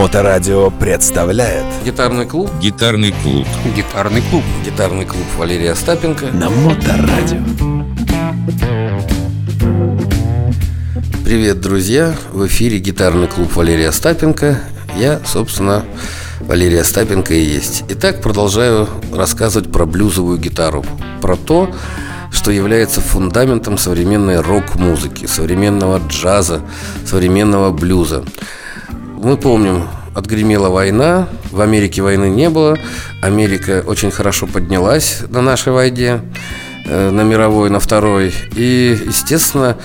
Моторадио представляет Гитарный клуб Гитарный клуб. Гитарный клуб. Гитарный клуб Валерия Остапенко на Моторадио. Привет, друзья! В эфире гитарный клуб Валерия Остапенко Я, собственно, Валерий Остапенко и есть Итак, продолжаю рассказывать про блюзовую гитару Про то, что является фундаментом современной рок-музыки, современного джаза, современного блюза. Мы помним, отгремела война, в Америке войны не было, Америка очень хорошо поднялась на нашей войне, э, на мировой, на второй. И, естественно,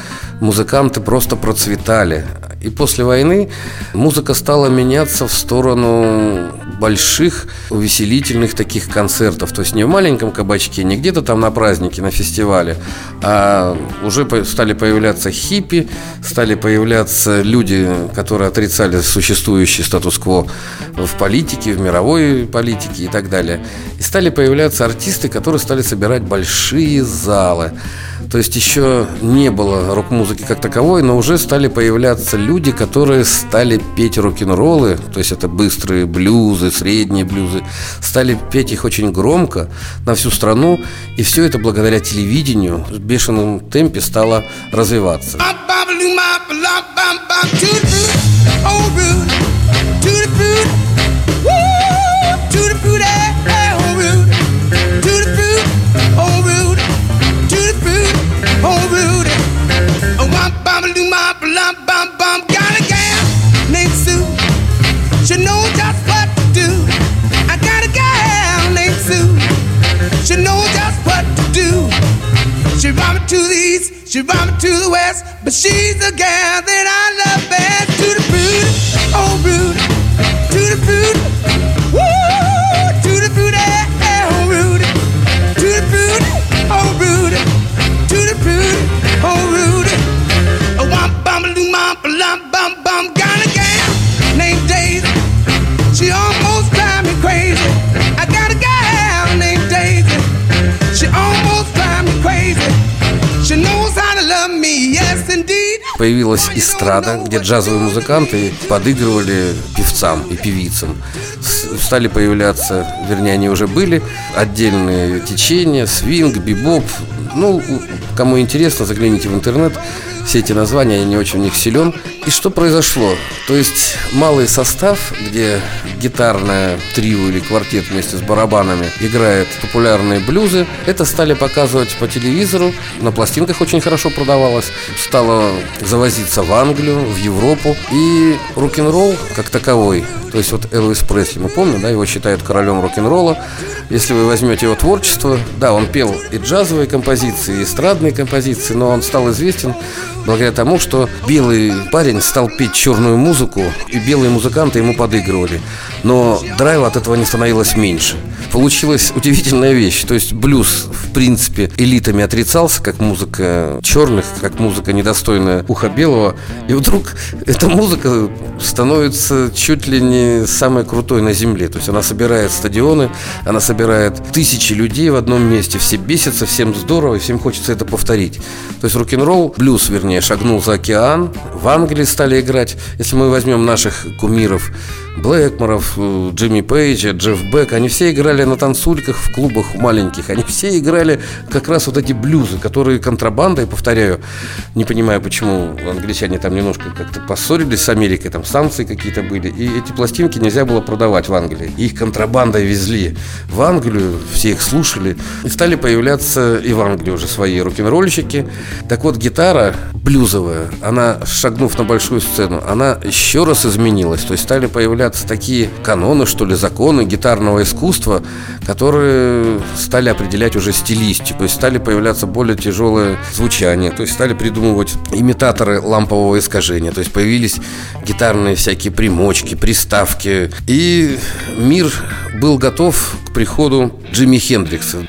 музыканты просто процветали. И после войны музыка стала меняться в сторону больших увеселительных таких концертов. То есть не в маленьком кабачке, не где-то там на празднике, на фестивале, а уже стали появляться хиппи, стали появляться люди, которые отрицали существующий статус-кво в политике, в мировой политике и так далее. И стали появляться артисты, которые стали собирать большие залы. То есть еще не было рок-музыки как таковой, но уже стали появляться люди, которые стали петь рок-н-роллы, то есть это быстрые блюзы, средние блюзы, стали петь их очень громко на всю страну, и все это благодаря телевидению в бешеном темпе стало развиваться. do my blum bum bum. Got a gal named Sue. She knows just what to do. I got a gal named Sue. She knows just what to do. She run to the east, she run to the west, but she's the gal that I love best. Появилась эстрада, где джазовые музыканты подыгрывали певцам и певицам. Стали появляться, вернее, они уже были, отдельные течения, свинг, бибоп. Ну, кому интересно, загляните в интернет все эти названия, я не очень в них силен. И что произошло? То есть малый состав, где гитарное трио или квартет вместе с барабанами играет популярные блюзы, это стали показывать по телевизору, на пластинках очень хорошо продавалось, стало завозиться в Англию, в Европу. И рок-н-ролл как таковой, то есть вот Элвис Пресли, мы помним, да, его считают королем рок-н-ролла. Если вы возьмете его творчество, да, он пел и джазовые композиции, и эстрадные композиции, но он стал известен благодаря тому, что белый парень стал петь черную музыку, и белые музыканты ему подыгрывали. Но драйва от этого не становилось меньше. Получилась удивительная вещь. То есть блюз, в принципе, элитами отрицался, как музыка черных, как музыка недостойная уха белого. И вдруг эта музыка становится чуть ли не самой крутой на земле. То есть она собирает стадионы, она собирает тысячи людей в одном месте. Все бесятся, всем здорово, всем хочется это повторить. То есть рок-н-ролл, блюз, вернее, шагнул за океан, в Англии стали играть. Если мы возьмем наших кумиров, Блэкморов, э, Джимми Пейджа, Джефф Бек, они все играли на танцульках в клубах маленьких. Они все играли как раз вот эти блюзы, которые контрабандой, повторяю, не понимаю, почему англичане там немножко как-то поссорились с Америкой, там санкции какие-то были, и эти пластинки нельзя было продавать в Англии. Их контрабандой везли в Англию, все их слушали, и стали появляться и в Англии уже свои рок-н-ролльщики. Так вот, гитара блюзовая, она, шагнув на большую сцену, она еще раз изменилась, то есть стали появляться появляться такие каноны, что ли, законы гитарного искусства, которые стали определять уже стилистику, то есть стали появляться более тяжелые звучания, то есть стали придумывать имитаторы лампового искажения, то есть появились гитарные всякие примочки, приставки, и мир был готов к приходу Джимми Хендрикса.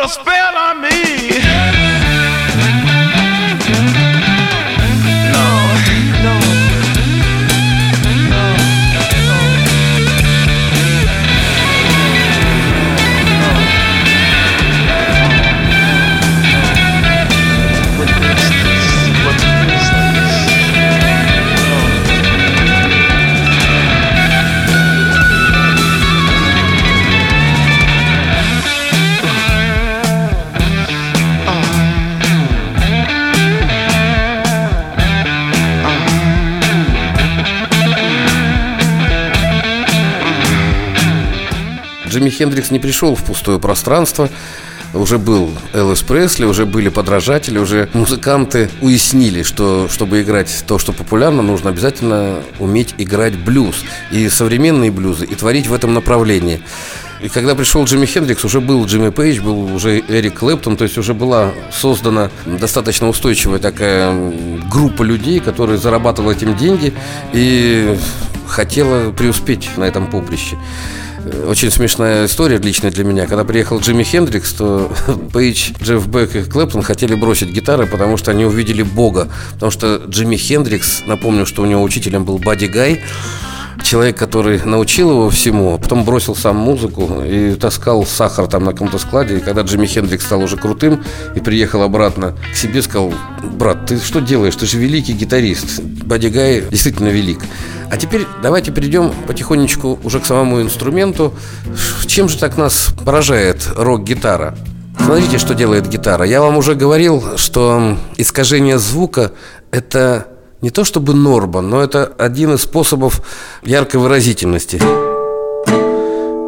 horas, pera! Джимми Хендрикс не пришел в пустое пространство. Уже был Элвис Пресли, уже были подражатели, уже музыканты уяснили, что чтобы играть то, что популярно, нужно обязательно уметь играть блюз. И современные блюзы, и творить в этом направлении. И когда пришел Джимми Хендрикс, уже был Джимми Пейдж, был уже Эрик Клэптон, то есть уже была создана достаточно устойчивая такая группа людей, которые зарабатывали этим деньги и хотела преуспеть на этом поприще. Очень смешная история личная для меня. Когда приехал Джимми Хендрикс, то Пейдж, Джефф Бек и Клэптон хотели бросить гитары, потому что они увидели Бога. Потому что Джимми Хендрикс, напомню, что у него учителем был Бадди Гай, человек, который научил его всему, а потом бросил сам музыку и таскал сахар там на каком-то складе. И когда Джимми Хендрикс стал уже крутым и приехал обратно к себе, сказал, брат, ты что делаешь? Ты же великий гитарист. Бадди Гай действительно велик. А теперь давайте перейдем потихонечку уже к самому инструменту. Чем же так нас поражает рок-гитара? Смотрите, что делает гитара. Я вам уже говорил, что искажение звука – это не то чтобы норма, но это один из способов яркой выразительности.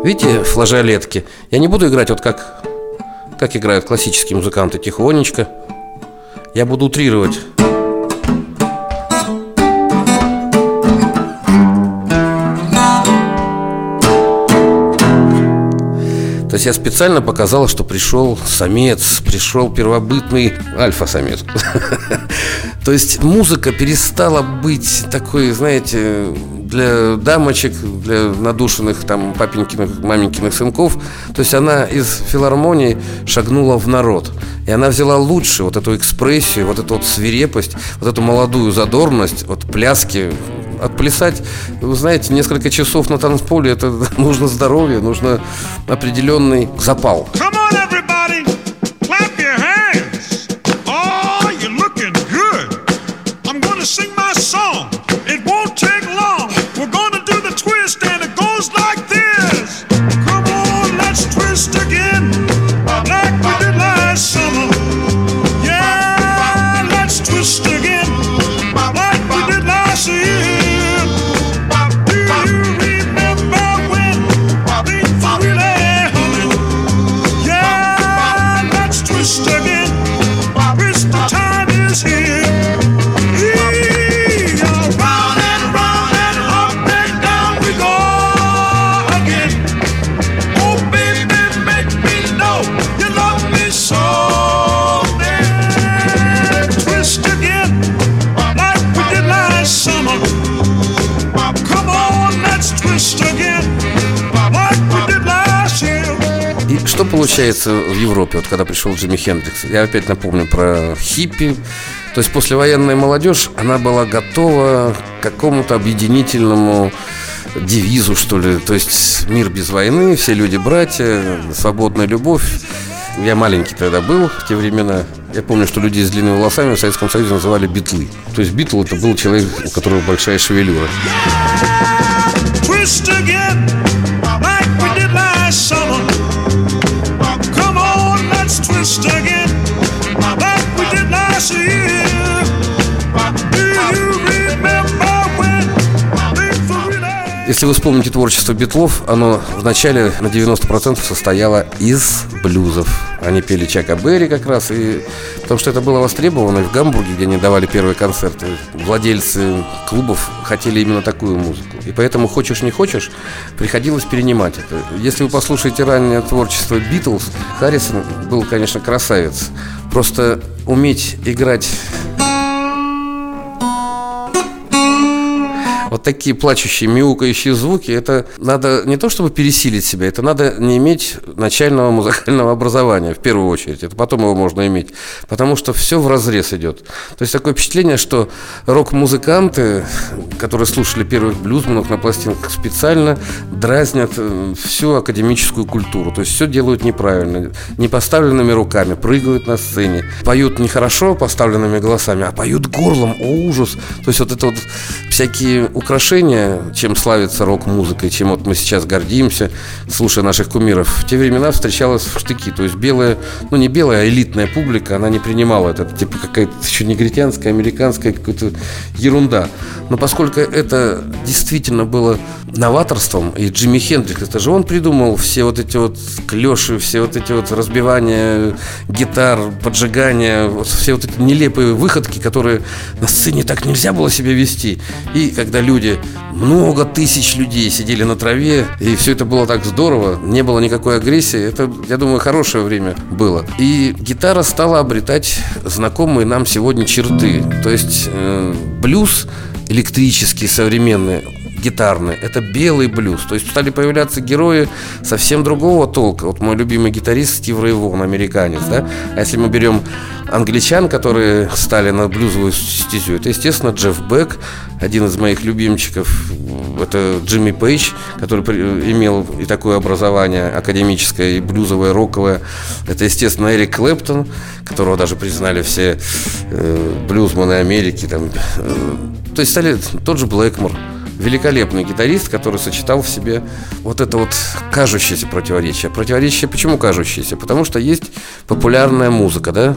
Видите флажолетки? Я не буду играть вот как, как играют классические музыканты, тихонечко. Я буду утрировать. То есть я специально показал, что пришел самец, пришел первобытный альфа-самец. То есть музыка перестала быть такой, знаете, для дамочек, для надушенных там папенькиных, маменькиных сынков. То есть она из филармонии шагнула в народ. И она взяла лучше вот эту экспрессию, вот эту вот свирепость, вот эту молодую задорность, вот пляски, отплясать, вы знаете, несколько часов на танцполе, это нужно здоровье, нужно определенный запал. Come on, что получается в Европе, вот когда пришел Джимми Хендрикс? Я опять напомню про хиппи. То есть послевоенная молодежь, она была готова к какому-то объединительному девизу, что ли. То есть мир без войны, все люди братья, свободная любовь. Я маленький тогда был в те времена. Я помню, что людей с длинными волосами в Советском Союзе называли битлы. То есть битл это был человек, у которого большая шевелюра. twist Если вы вспомните творчество Битлов, оно вначале на 90% состояло из блюзов. Они пели Чака Берри как раз, и потому что это было востребовано и в Гамбурге, где они давали первые концерты. Владельцы клубов хотели именно такую музыку. И поэтому, хочешь не хочешь, приходилось перенимать это. Если вы послушаете раннее творчество Битлз, Харрисон был, конечно, красавец. Просто уметь играть такие плачущие, мяукающие звуки, это надо не то чтобы пересилить себя, это надо не иметь начального музыкального образования в первую очередь. Это потом его можно иметь. Потому что все в разрез идет. То есть такое впечатление, что рок-музыканты, которые слушали первых блюзманов на пластинках, специально дразнят э, всю академическую культуру. То есть все делают неправильно, не поставленными руками, прыгают на сцене, поют не хорошо поставленными голосами, а поют горлом. О, ужас! То есть вот это вот всякие украшения, чем славится рок-музыка, и чем вот мы сейчас гордимся, слушая наших кумиров, в те времена встречалась в штыки. То есть белая, ну не белая, а элитная публика, она не принимала это. Типа какая-то еще негритянская, американская какая-то ерунда. Но поскольку это действительно было новаторством, и Джимми Хендрикс, это же он придумал все вот эти вот клеши, все вот эти вот разбивания гитар, поджигания, все вот эти нелепые выходки, которые на сцене так нельзя было себя вести. И когда люди, много тысяч людей сидели на траве, и все это было так здорово, не было никакой агрессии, это, я думаю, хорошее время было. И гитара стала обретать знакомые нам сегодня черты. То есть э, блюз электрический, современный, гитарный, это белый блюз. То есть стали появляться герои совсем другого толка. Вот мой любимый гитарист Стив Рэй Вон, американец, да? А если мы берем англичан, которые стали на блюзовую стезю, это, естественно, Джефф Бек, один из моих любимчиков, это Джимми Пейдж, который имел и такое образование академическое, и блюзовое, роковое. Это, естественно, Эрик Клэптон, которого даже признали все э, блюзманы Америки. Там, э, то есть стали тот же Блэкмор, великолепный гитарист, который сочетал в себе вот это вот кажущееся противоречие. Противоречие почему кажущееся? Потому что есть популярная музыка, да?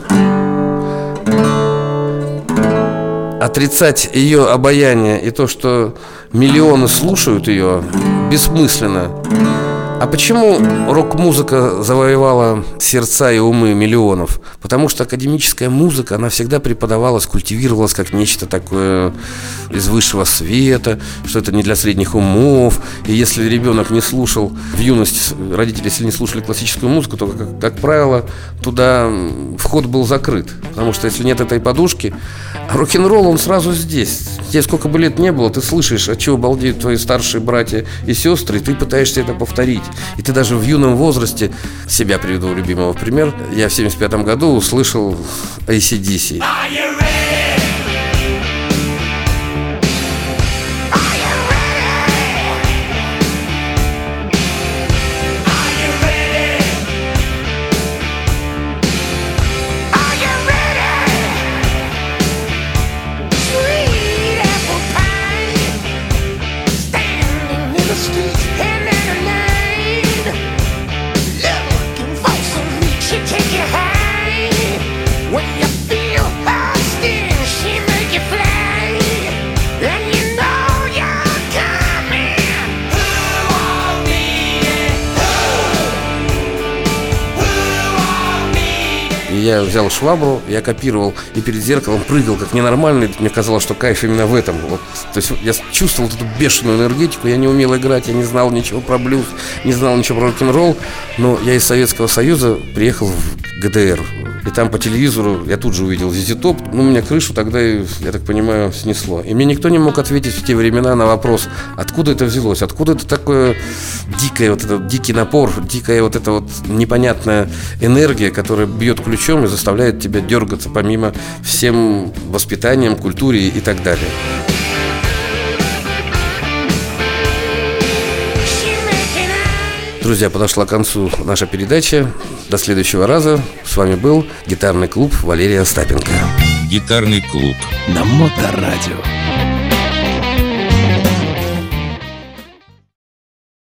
Отрицать ее обаяние и то, что миллионы слушают ее, бессмысленно. А почему рок-музыка завоевала сердца и умы миллионов? Потому что академическая музыка, она всегда преподавалась, культивировалась как нечто такое из высшего света, что это не для средних умов. И если ребенок не слушал в юности, родители, если не слушали классическую музыку, то, как, как правило, туда вход был закрыт. Потому что если нет этой подушки, рок-н-ролл, он сразу здесь. Тебе сколько бы лет не было, ты слышишь, от чего балдеют твои старшие братья и сестры, и ты пытаешься это повторить. И ты даже в юном возрасте, себя приведу любимого. В пример, я в 75 году услышал ACDC. Sweet И я взял швабру, я копировал и перед зеркалом прыгал как ненормальный. Мне казалось, что кайф именно в этом. Вот, то есть я чувствовал эту бешеную энергетику, я не умел играть, я не знал ничего про блюз, не знал ничего про рок-н-ролл. Но я из Советского Союза приехал в ГДР. И там по телевизору я тут же увидел ZZ Top. Ну, у меня крышу тогда, я так понимаю, снесло. И мне никто не мог ответить в те времена на вопрос, откуда это взялось, откуда это такое дикое, вот этот дикий напор, дикая вот эта вот непонятная энергия, которая бьет ключом и заставляет тебя дергаться помимо всем воспитанием, культуре и так далее. Друзья, подошла к концу наша передача. До следующего раза. С вами был гитарный клуб Валерия Остапенко. Гитарный клуб. На Моторадио.